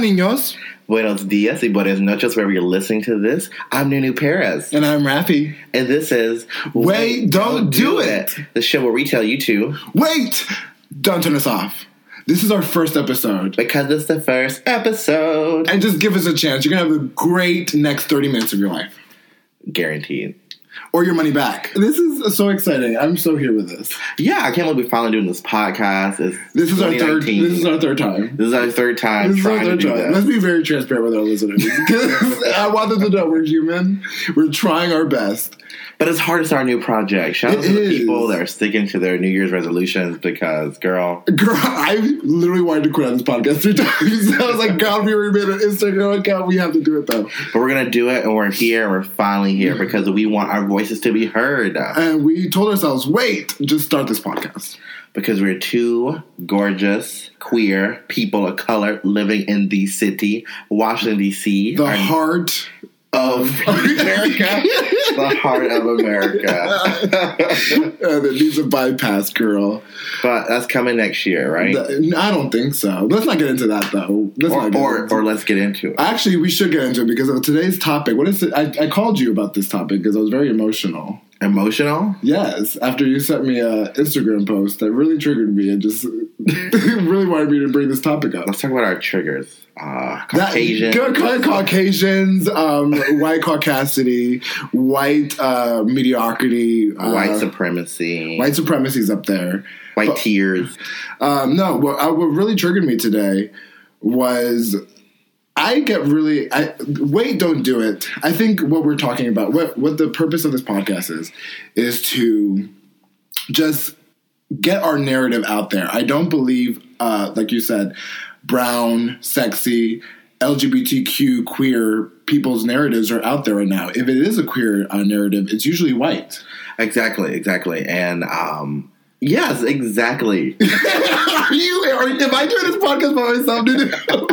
Niños. Buenos dias y buenas noches, wherever you're listening to this. I'm Nunu Perez. And I'm Rafi. And this is Wait, Don't Do It. the show where we tell you to, Wait! Don't turn us off. This is our first episode. because it's the first episode. And just give us a chance. You're going to have a great next 30 minutes of your life. Guaranteed. Or your money back. This is so exciting. I'm so here with this. Yeah, I can't believe we're finally doing this podcast. It's This is our third. This is our third time. This is our third time This is our third do time. Let's be very transparent with our listeners. I want them to know we're human. We're trying our best. But it's hard to start a new project. Shout out to the people that are sticking to their New Year's resolutions because, girl, Girl, I literally wanted to quit on this podcast three times. I was like, God, we already made an Instagram account. We have to do it though. but we're gonna do it, and we're here. and We're finally here because we want our voices to be heard. And we told ourselves, wait, just start this podcast. because we're two gorgeous queer people of color living in the city, Washington D.C., The heart of America, the heart of America. uh, that needs a bypass, girl. but that's coming next year, right? The- I don't think so. Let's not get into that though. Let's or, or, or let's get into it. Actually, we should get into it because of today's topic. What is it? I, I called you about this topic because I was very emotional. Emotional? Yes, after you sent me a Instagram post that really triggered me and just really wanted me to bring this topic up. Let's talk about our triggers. Uh, That- Caucasian. Good, good Caucasians, um, white caucasity, white uh, mediocrity, uh, white supremacy, white supremacy's up there. white but- tears. Um, no, what, uh, what really triggered me today was I get really I wait, don't do it. I think what we're talking about, what what the purpose of this podcast is, is to just get our narrative out there. I don't believe, uh, like you said, brown, sexy, LGBTQ queer people's narratives are out there right now. If it is a queer uh, narrative, it's usually white. Exactly, exactly. And um, yes, exactly. are you? Are, am I doing this podcast by myself? Dude?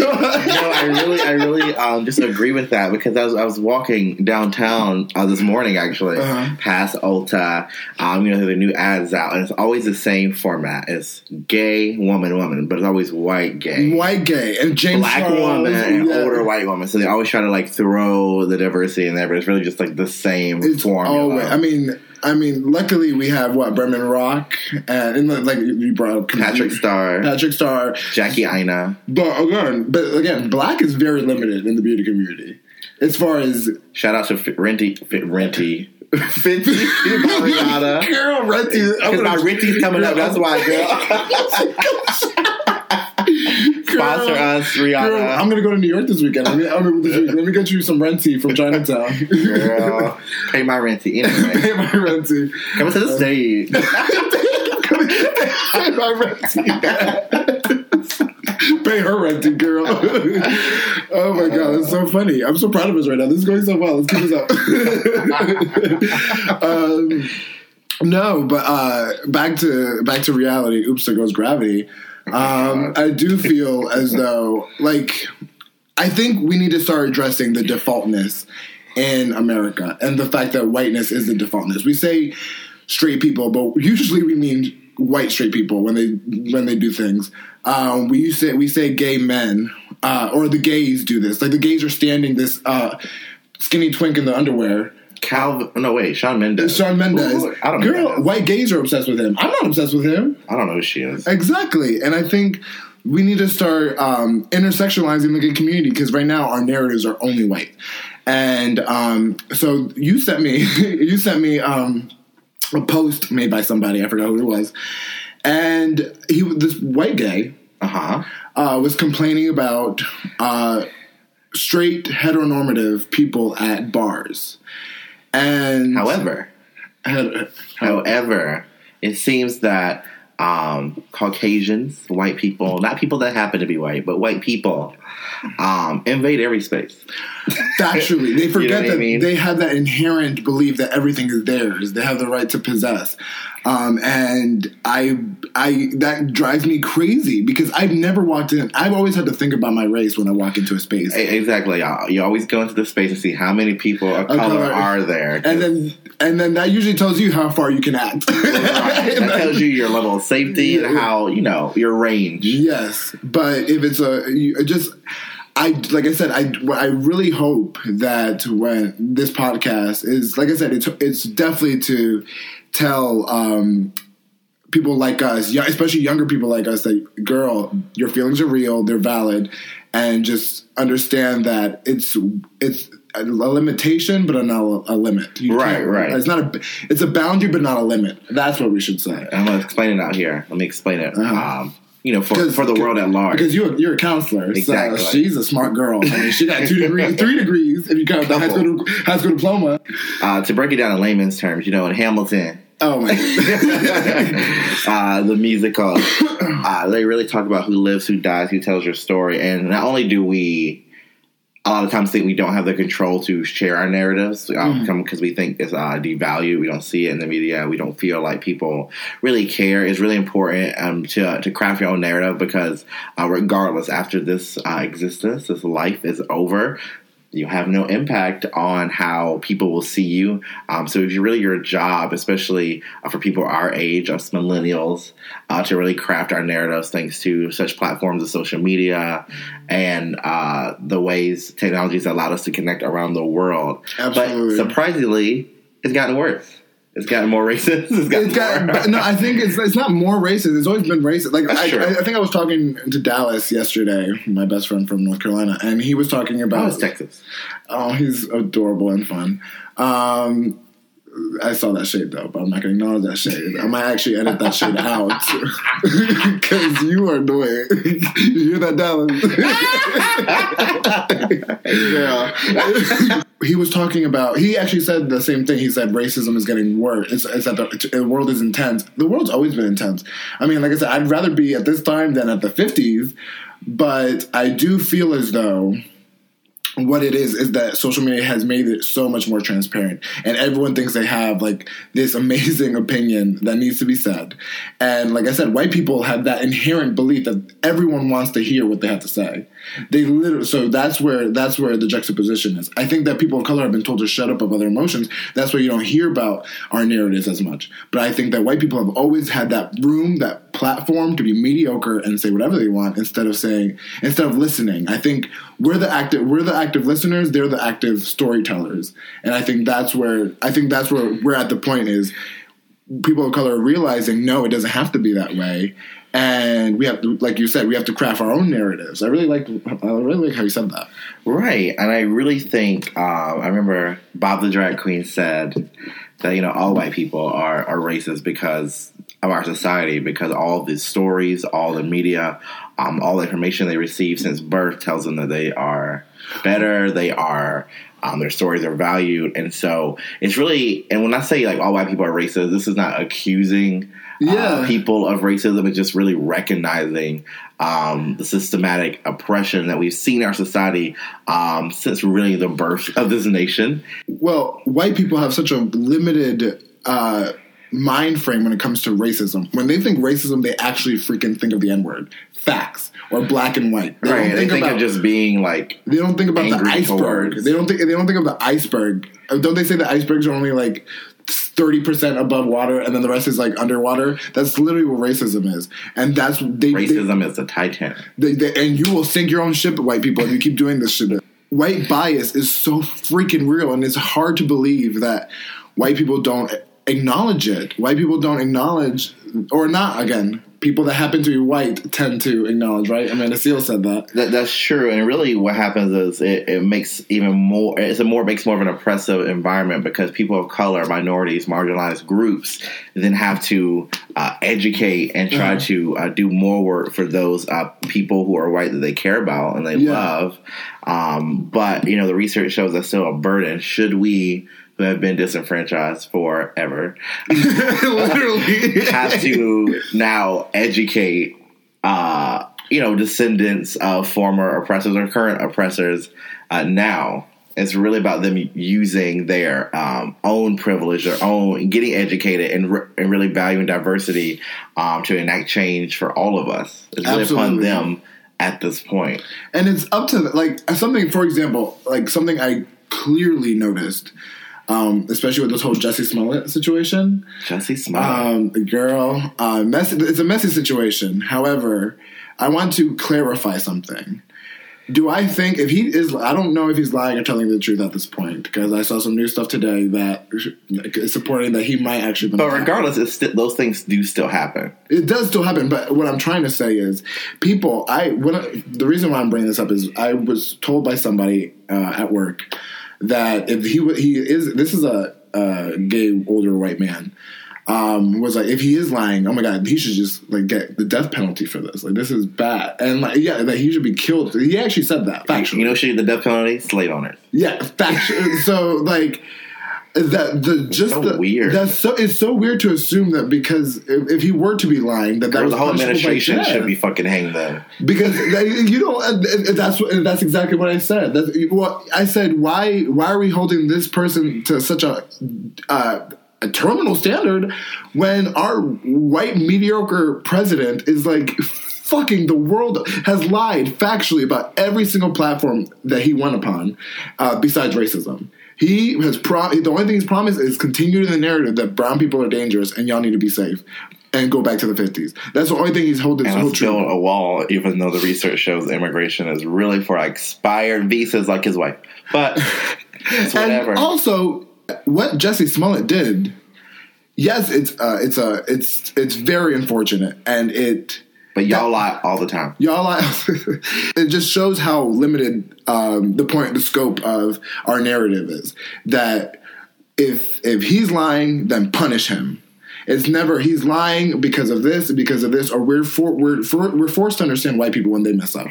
No, I really, I really um, just agree with that because I was, I was walking downtown uh, this morning actually Uh-huh. past Ulta. Um, you know, the new ads out, and it's always the same format. It's gay woman, woman, but it's always white gay. White gay and James Black Charles, woman and yeah. older white woman, so they always try to like throw the diversity in there, but it's really just like the same It's formula. always, I mean, I mean, luckily we have what Bretman Rock and, and like you brought up Patrick Starr, Patrick Star, Jackie Aina. but again, but again, black is very limited in the beauty community as far as Shout out to F- Renty, F- Renty, Fenty girl Renty. Because my Renty's coming up. That's why, girl. Sponsor us, Rihanna. Girl, I'm gonna go to New York this weekend. Let me, I'm gonna, this week. Let me get you some Renty from Chinatown. Girl, pay my Renty. Anyway, Pay my Renty. coming to the stage. Pay my Renty. Pay her renting, girl. oh my god, that's so funny. I'm so proud of us right now. This is going so well. Let's keep this up. um, no, but uh, back to back to reality. Oops, there goes gravity. Um, I do feel as though, like, I think we need to start addressing the defaultness in America and the fact that whiteness is the defaultness. We say straight people, but usually we mean white straight people when they when they do things. Um, we say we say gay men uh, or the gays do this. Like the gays are standing this uh, skinny twink in the underwear. Calvin. No, wait. Shawn Mendes. Shawn Mendes, Ooh, I don't know. girl, white gays are obsessed with him. I'm not obsessed with him. I don't know who she is. Exactly, and I think we need to start um, intersectionalizing the gay community because right now our narratives are only white. And um, so you sent me, you sent me um, a post made by somebody I forgot who it was, and he this white gay Uh huh. uh, was complaining about uh, straight heteronormative people at bars. And However, however, it seems that um, Caucasians, white people, not people that happen to be white, but white people, um, invade every space. Factually, they forget what I that mean? they have that inherent belief that everything is theirs. They have the right to possess. Um, and I, I that drives me crazy because I've never walked in. I've always had to think about my race when I walk into a space. Exactly. You always go into the space and see how many people of color are there. and then, and then that usually tells you how far you can act. That tells you your level of safety and how you know your range. Yes, but if it's a you, just. I like I said I I really hope that when this podcast is like I said it's it's definitely to tell um, people like us, especially younger people like us, that girl, your feelings are real, they're valid, and just understand that it's it's a limitation, but not a, a limit. You Right, right. It's not a it's a boundary, but not a limit. That's what we should say. I'm gonna explain it out here. Let me explain it. Uh-huh. Um, you know, for for the world at large. Because you're you're a counselor, Exactly. so she's a smart girl. I mean, she got two degrees, three degrees if you count the high school high school diploma. Uh, to break it down in layman's terms, you know, in Hamilton, Oh my! uh, the musical, uh, they really talk about who lives, who dies, who tells your story, and not only do we a lot of times think we don't have the control to share our narratives because Mm-hmm. we think it's uh, devalued. We don't see it in the media. We don't feel like people really care. It's really important um, to to craft your own narrative because uh, regardless, after this uh, existence, this life is over. You have no impact on how people will see you. Um, so, it's really your job, especially uh, for people our age, us millennials, uh, to really craft our narratives thanks to such platforms as social media and uh, the ways technologies allowed us to connect around the world. Absolutely. But surprisingly, it's gotten worse. It's gotten more racist. It's gotten It's got more- no. I think it's it's not more racist. It's always been racist. Like I. I, I think I was talking to Dallas yesterday, my best friend from North Carolina, and he was talking Oh, about. it's Texas. Oh, he's adorable and fun. Um, I saw that shade though, but I'm not to acknowledge that shade. I might actually edit that shade out because you are annoying. you hear that, Dallas? yeah. he was talking about. He actually said the same thing. He said racism is getting worse. It's, it's that the, the world is intense. The world's always been intense. I mean, like I said, I'd rather be at this time than at the 50s, but I do feel as though what it is is that social media has made it so much more transparent. And everyone thinks they have like this amazing opinion that needs to be said. And like i said white people have that inherent belief that everyone wants to hear what they have to say they literally so that's where that's where the juxtaposition is. I think that people of color have been told to shut up about their emotions. That's why you don't hear about our narratives as much. But i think that white people have always had that room that platform to be mediocre and say whatever they want instead of saying instead of listening. I think we're the active we're the active listeners they're the active storytellers. And i think that's where i think that's where we're at the point is people of color are realizing no it doesn't have to be that way and we have to like you said we have to craft our own narratives i really like i really like how you said that Right, and I really think uh, I remember Bob the drag queen said that you know all white people are are racist because of our society because all the stories, all the media, um, all the information they receive since birth tells them that they are better, they are. Um, their stories are valued, and so it's really. And when I say like all white people are racist, this is not accusing Yeah. uh, people of racism. It's just really recognizing um, the systematic oppression that we've seen in our society um, since really the birth of this nation. well white people have such a limited uh mind frame when it comes to racism when they think racism they actually freaking think of the n-word facts or black and white they Right? don't They think about of just being like They don't think about the iceberg. towards- They don't think. They don't think of the iceberg. Don't they say the icebergs are only like thirty percent above water, and then the rest is like underwater? That's literally what racism is, and that's they. racism is the Titanic. They, they, and you will sink your own ship, white people, if you keep doing this shit. White bias is so freaking real, and it's hard to believe that white people don't acknowledge it. White people don't acknowledge, or not again. People that happen to be white tend to acknowledge, right? Amanda Seal said that. That, that's true, and really, what happens is it, it makes even more. It's a more makes more of an oppressive environment because people of color, minorities, marginalized groups, then have to uh, educate and try Mhm. to uh, do more work for those uh, people who are white that they care about and they Yeah. love. Um, but you know, the research shows that's still a burden. Should we? Who have been disenfranchised forever Literally. have to now educate uh you know descendants of former oppressors or current oppressors uh now It's really about them using their um, own privilege, their own getting educated, and re- and really valuing diversity um, to enact change for all of us. It's really upon them at this point. and it's up to like something for example like something i clearly noticed um, especially with this whole Jussie Smollett situation. Jussie Smollett. Um, the girl, uh, messy, it's a messy situation. However, I want to clarify something. Do I think if he is, I don't know if he's lying or telling the truth at this point because I saw some new stuff today that is supporting that he might actually. But regardless, it's sti- those things do still happen. It does still happen, but what I'm trying to say is, people. I when I, the reason why I'm bringing this up is I was told by somebody uh, at work that if he he is this is a, a gay older white man um, was like if he is lying, oh my god, he should just like get the death penalty for this. Like this is bad, and like yeah, that he should be killed. He actually said that factually. You know, should get the death penalty? Slave owners. Yeah, fact- so like that the just so the, weird. That's so it's so weird to assume that because if, if he were to be lying, that that was the whole administration death. should be fucking hanged then. because that- you don't. and- and That's what- that's exactly what I said. That's, well, I said why why are we holding this person to such a uh, a terminal standard when our white mediocre president is like fucking the world has lied factually about every single platform that he went upon uh, besides racism he has pro- the only thing he's promised is continue in the narrative that brown people are dangerous and y'all need to be safe and go back to the 50s that's the only thing he's holding And let's build a wall, even though the research shows immigration is really for expired visas like his wife. But it's whatever. And also, what Jussie Smollett did, yes, it's uh, it's a it's it's very unfortunate, and it but y'all lie all the time. y'all lie. it just shows how limited um, the point, the scope of our narrative is. That if if he's lying, then punish him. It's never he's lying because of this, because of this, or we're for, we're for, we're forced to understand white people when they mess up,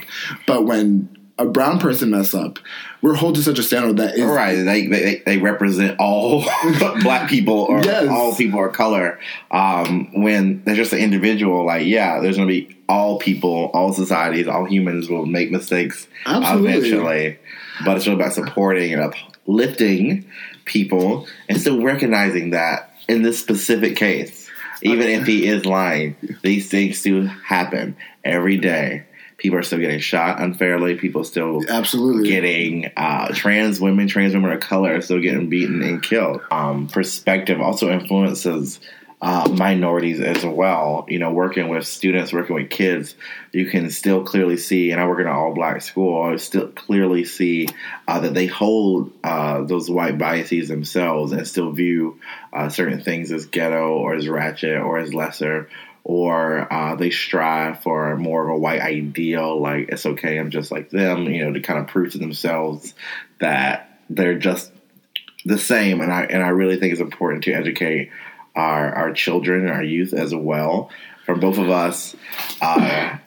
but when a brown person mess up, we're held to such a standard that is Right, they, they they represent all black people or Yes. all people of color. Um, when they're just an individual, like yeah, there's gonna be all people, all societies, all humans will make mistakes Absolutely. eventually. But it's really about supporting and uplifting people and still recognizing that in this specific case, even if he is lying, these things do happen every day. People are still getting shot unfairly. People still absolutely getting uh, trans women, trans women of color are still getting beaten and killed. Um, perspective also influences uh, minorities as well. You know, working with students, working with kids, you can still clearly see, and I work in an all black school, I still clearly see uh, that they hold uh, those white biases themselves and still view uh, certain things as ghetto or as ratchet or as lesser or uh, they strive for more of a white ideal, like it's okay, I'm just like them, you know, to kind of prove to themselves that they're just the same. And I and I really think it's important to educate our our children our youth as well. For both of us, uh,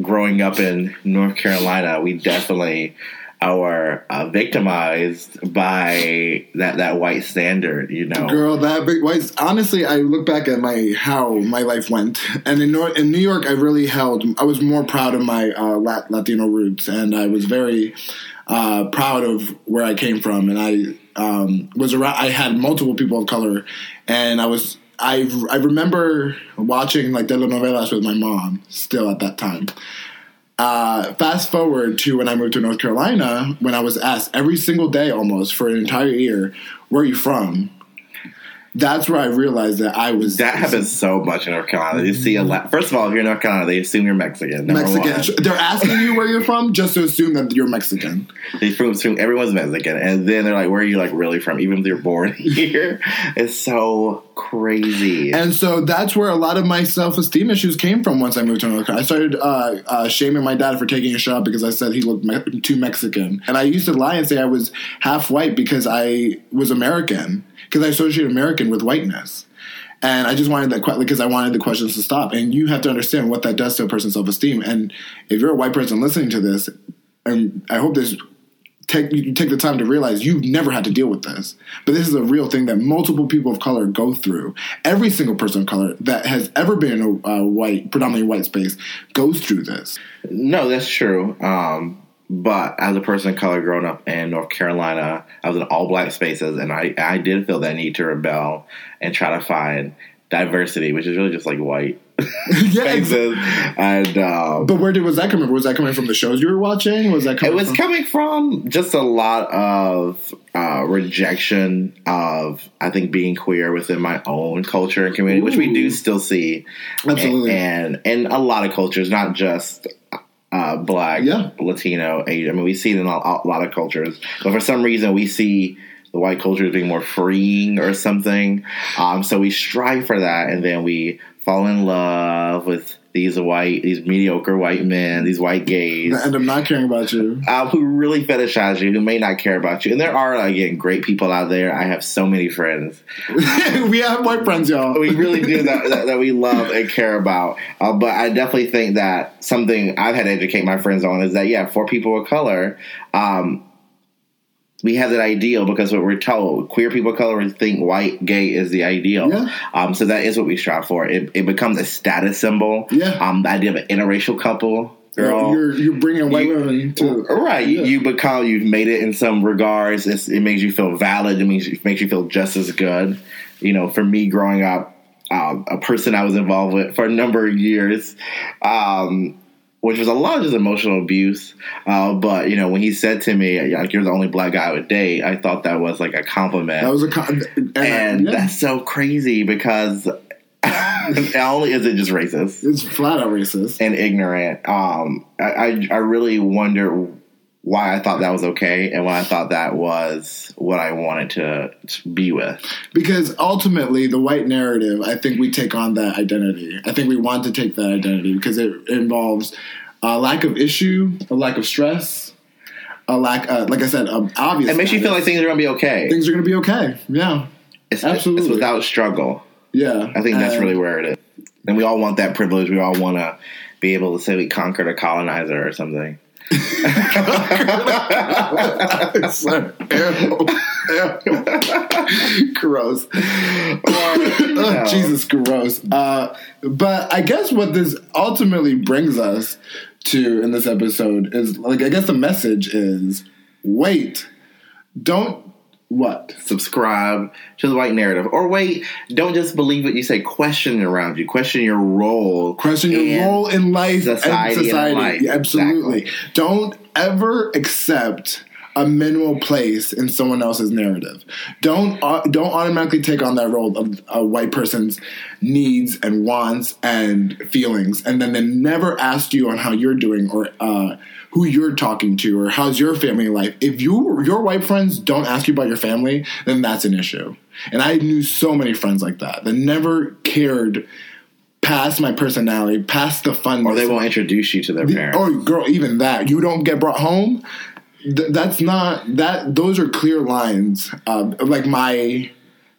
growing up in North Carolina, we definitely are uh, victimized by that that white standard. You know, Girl, that big white. Honestly, I look back at my how my life went, and in in New York, I really held. I was more proud of my uh, Lat- Latino roots, and I was very uh, proud of where I came from. And I um, was around. I had multiple people of color, and I was. I I remember watching like telenovelas with my mom still at that time. Uh, fast forward to when I moved to North Carolina, when I was asked every single day almost for an entire year, "Where are you from?" That's where I realized that I was That happens so much in North Carolina. You see a lot. First of all, if you're in North Carolina, they assume you're Mexican. Mexican. one. They're asking you where you're from just to assume that you're Mexican. They assume everyone's Mexican, and then they're like, "Where are you like really from?" Even if you're born here, it's so crazy. And so that's where a lot of my self esteem issues came from once I moved to North Carolina. I started uh, uh, shaming my dad for taking a shot because I said he looked me- too Mexican. And I used to lie and say I was half white because I was American, because I associate American with whiteness. And I just wanted that because I wanted the questions to stop. And you have to understand what that does to a person's self esteem. And if you're a white person listening to this, and I hope this take you take the time to realize you've never had to deal with this. But this is a real thing that multiple people of color go through. Every single person of color that has ever been in a uh, white, predominantly white space, goes through this. no, that's true. Um, but as a person of color growing up in North Carolina, I was in all black spaces, and I I did feel that need to rebel and try to find diversity, which is really just like white yeah, And um, but where did was that coming? from? Was that coming from the shows you were watching? Was that coming? it was from? coming from just a lot of uh, rejection of I think being queer within my own culture and community, which we do still see, Absolutely. and and a lot of cultures, not just. Uh, black, Yeah. Latino, Asian. I mean, we see it in a, a lot of cultures, but for some reason, we see the white culture is being more freeing or something. Um, so we strive for that, and then we fall in love with these white, these mediocre white men, these white gays That end up not caring about you. uh, who really fetishize you, who may not care about you. And there are, again, great people out there. I have so many friends. we have white friends, y'all. We really do that, that, that we love and care about. Uh, but I definitely think that something I've had to educate my friends on is that, yeah, for people of color, um, we have that ideal because what we're told, queer people of color think white gay is the ideal. Yeah. Um, so that is what we strive for. It, it becomes a status symbol. Yeah. Um, the idea of an interracial couple. Girl, You're you're bringing white You- women to Right, you, Yeah. you become you've made it in some regards. It's, it makes you feel valid. It means it makes you feel just as good. You know, for me growing up, um, a person I was involved with for a number of years, um, which was a lot of just emotional abuse. Uh, but you know, when he said to me, "Like you're the only black guy I would date," I thought that was like a compliment. That was a con- and, and yeah, that's so crazy because not only is it just racist, it's flat out racist. and ignorant. Um, I, I I really wonder why I thought that was okay and why I thought that was what I wanted to, to be with. Because ultimately, the white narrative, I think we take on that identity. I think we want to take that identity because it involves a lack of issue, a lack of stress, a lack, uh, like I said, um, obvious. It makes you feel like things are gonna be okay. things are going to be okay. Yeah, It's, absolutely. it's without struggle. yeah. I think that's And- really where it is. And we all want that privilege. We all want to be able to say we conquered a colonizer or something. So, gross. Ugh, Jesus, gross. Uh, but I guess what this ultimately brings us to in this episode is like I guess the message is wait, don't what? subscribe to the white narrative. Or wait, don't just believe what you say. Question around you. Question your role. Question your role in life society and and society. life. Yeah, absolutely. Exactly. Don't ever accept a minimal place in someone else's narrative. Don't uh, don't automatically take on that role of a white person's needs and wants and feelings, and then they never ask you on how you're doing or uh, who you're talking to or how's your family life. If you your white friends don't ask you about your family, then that's an issue. And I knew so many friends like that that never cared past my personality, past the fun. Or they won't introduce you to their parents. Oh, girl, even that you don't get brought home. Th- that's not that. Those are clear lines. Uh, like my,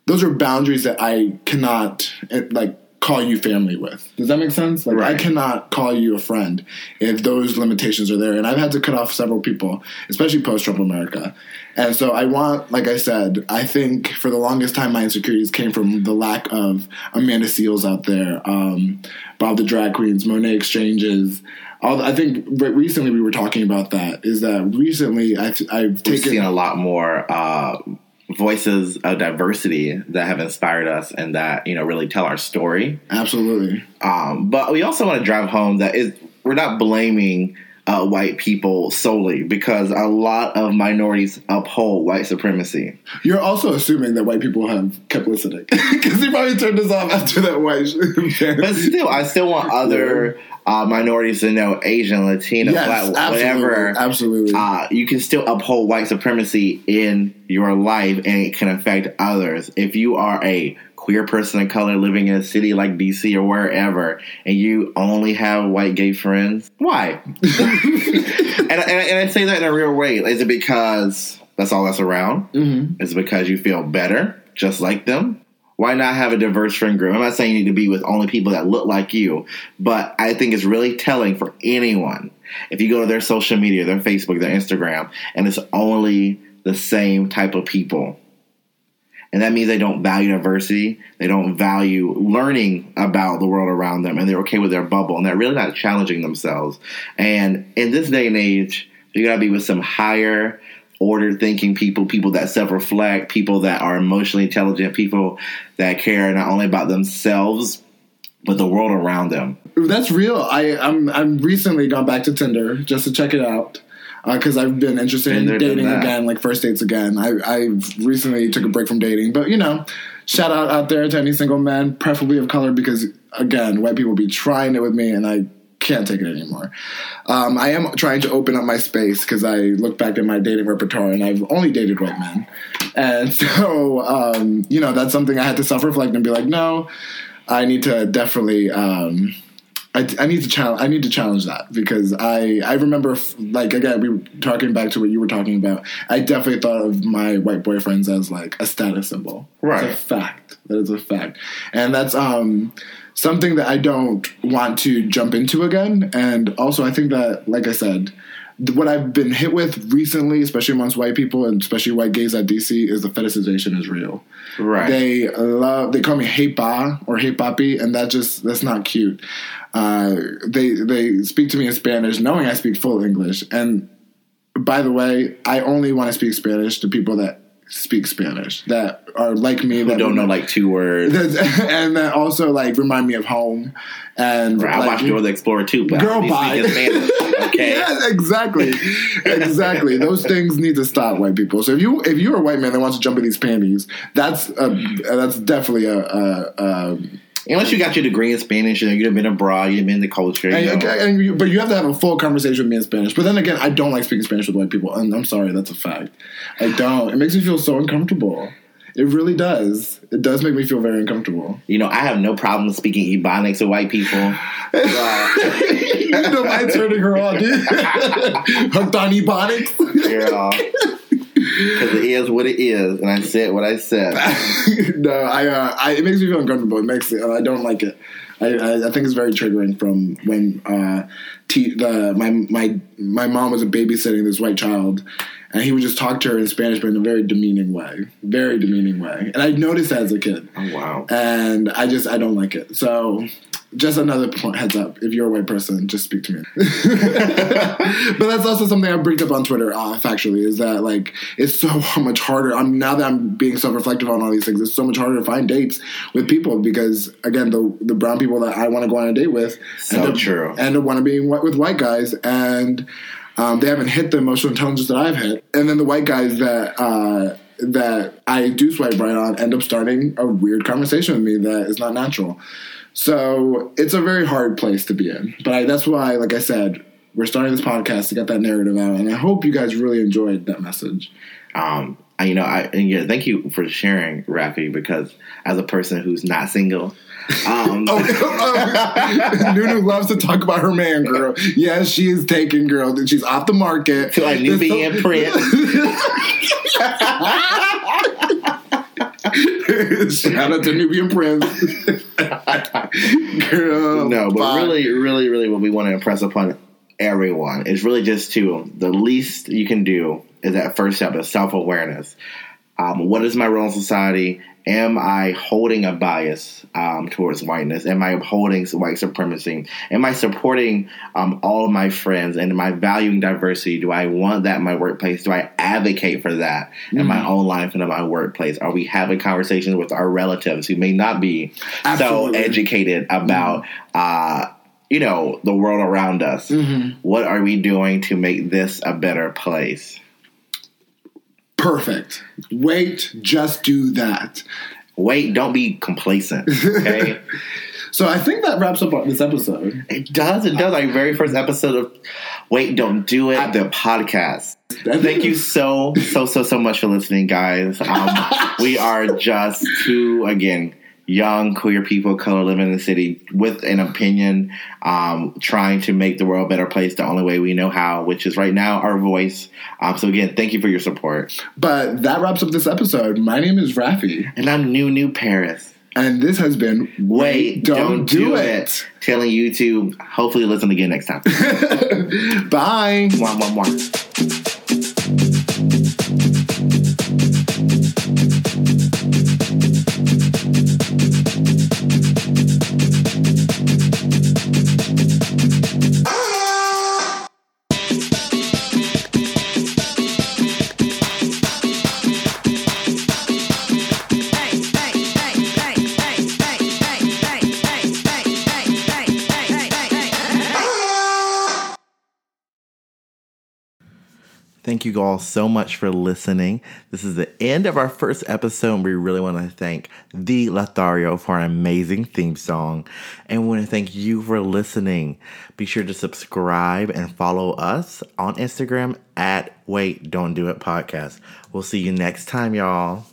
those are boundaries that I cannot eh, like call you family with. Does that make sense? Like I cannot call you a friend if those limitations are there. And I've had to cut off several people, especially post Trump America. And so I want, like I said, I think for the longest time my insecurities came from the lack of Amanda Seales out there, um, Bob the Drag Queens, Monét X Changes. All, I think re- recently we were talking about that. Is that recently I've, I've We've taken seen a lot more uh, voices of diversity that have inspired us and that you know really tell our story. absolutely Um, but we also want to drive home that is we're not blaming uh, white people solely because a lot of minorities uphold white supremacy. You're also assuming that white people have kept listening because he probably turned us off after that white. But still, I still want other uh, minorities to know Asian, Latino, yes, black, absolutely, whatever. absolutely. uh, you can still uphold white supremacy in your life and it can affect others. If you are a queer person of color living in a city like DC or wherever and you only have white gay friends, why? and, and, and I say that in a real way. Is it because that's all that's around? Mhm. Is it because you feel better just like them? Why not have a diverse friend group? I'm not saying you need to be with only people that look like you, but I think it's really telling for anyone if you go to their social media, their Facebook, their Instagram, and it's only the same type of people. And that means they don't value diversity, they don't value learning about the world around them, and they're okay with their bubble, and they're really not challenging themselves. And in this day and age, You gotta be with some higher order thinking people, people that self reflect, people that are emotionally intelligent, people that care not only about themselves but the world around them. That's real. I I'm I'm recently gone back to Tinder just to check it out because uh, I've been interested in dating again, like first dates again. I I recently took a break from dating, but you know, shout out out there to any single man, preferably of color, because again, white people be trying it with me, and I can't take it anymore. Um, I am trying to open up my space because I look back at my dating repertoire, and I've only dated white men, and so um, you know that's something I had to self reflect and be like, no. I need to definitely. Um, I, I need to challenge. I need to challenge that because I I remember f- like again we were talking back to what you were talking about. I definitely thought of my white boyfriends as like a status symbol. Right. It's a fact. That is a fact, and that's um something that I don't want to jump into again. And also, I think that like I said. What I've been hit with recently, especially amongst white people and especially white gays at DC, is the fetishization is real Right. they love they call me hey ba or hey papi and that just that's not cute uh, they they speak to me in spanish knowing i speak full english and by the way i only want to speak spanish to people that speak spanish that are like me Who that don't know like two words. that- and that also like remind me of home and I like, watched Dora the Explorer too, but Girl, I bye. only speak in Spanish. Okay. yeah, exactly, exactly. Those things need to stop, white people. So if you if you're a white man that wants to jump in these panties, that's a, that's definitely a, a, a Unless you got your degree in Spanish and you've been abroad, you've been in the culture. You And, know. and you, but you have to have a full conversation with me in Spanish. But then again, I don't like speaking Spanish with white people, and I'm sorry, that's a fact. I don't. It makes me feel so uncomfortable. It really does. It does make me feel very uncomfortable. You know, I have no problem speaking Ebonics to white people. you know, I'm turning her on, dude. Hooked on ebonics. Girl. Because it is what it is, and I said what I said. no, I, uh, I. It makes me feel uncomfortable. It makes it. I don't like it. I, I, I think it's very triggering from when uh, t- the my my my mom was babysitting this white child, and he would just talk to her in Spanish, but in a very demeaning way, very demeaning way. And I noticed that as a kid, Oh, wow. and I just I don't like it. So. Just another point, heads up. If you're a white person, just speak to me. but that's also something I bring up on Twitter. Uh, factually, is that like it's so much harder. I'm now that I'm being self-reflective on all these things. It's so much harder to find dates with people because again, the the brown people that I want to go on a date with, So end up, true. end up want to be with white guys, and um, they haven't hit the emotional intelligence that I've hit. And then the white guys that uh, that I do swipe right on end up starting a weird conversation with me that is not natural. So it's a very hard place to be in. But I, that's why, like I said, we're starting this podcast to get that narrative out, and I hope you guys really enjoyed that message. Um, you know, I and yeah, thank you for sharing, Rafi, because as a person who's not single, um, Oh, Nunu loves to talk about her man, girl. Yes, she is taken, girl. She's off the market. to a Nubian Prince. Shout out to Nubian Prince. girl. no, but bye. really, really, really, what we want to impress upon everyone is really just to the least you can do is that first step of self awareness. Um, what is my role in society? Am I holding a bias um, towards whiteness? Am I upholding white supremacy? Am I supporting um, all of my friends? And am I valuing diversity? Do I want that in my workplace? Do I advocate for that in my own life and in my workplace? Are we having conversations with our relatives who may not be Absolutely. so educated about, uh, you know, the world around us? What are we doing to make this a better place? Perfect. Wait, just do that. Wait, don't be complacent. Okay. So I think that wraps up this episode. it does. It does. Our very first episode of Wait, Don't Do It, the podcast. Thank you so, so, so, so much for listening, guys. Um, we are just two, again, young queer people, color living in the city with an opinion, um, trying to make the world a better place the only way we know how, which is right now our voice. Um, so, again, thank you for your support. But that wraps up this episode. My name is Rafi, And I'm Nunu Perez. and this has been Wait, don't, do, it. Telling you to hopefully listen again next time. Bye. Mwah, mwah, mwah. You all so much for listening. This is the end of our first episode. and We really want to thank the Lothario for an amazing theme song. And we want to thank you for listening. Be sure to subscribe and follow us on Instagram at Wait Don't Do It Podcast. We'll see you next time, y'all.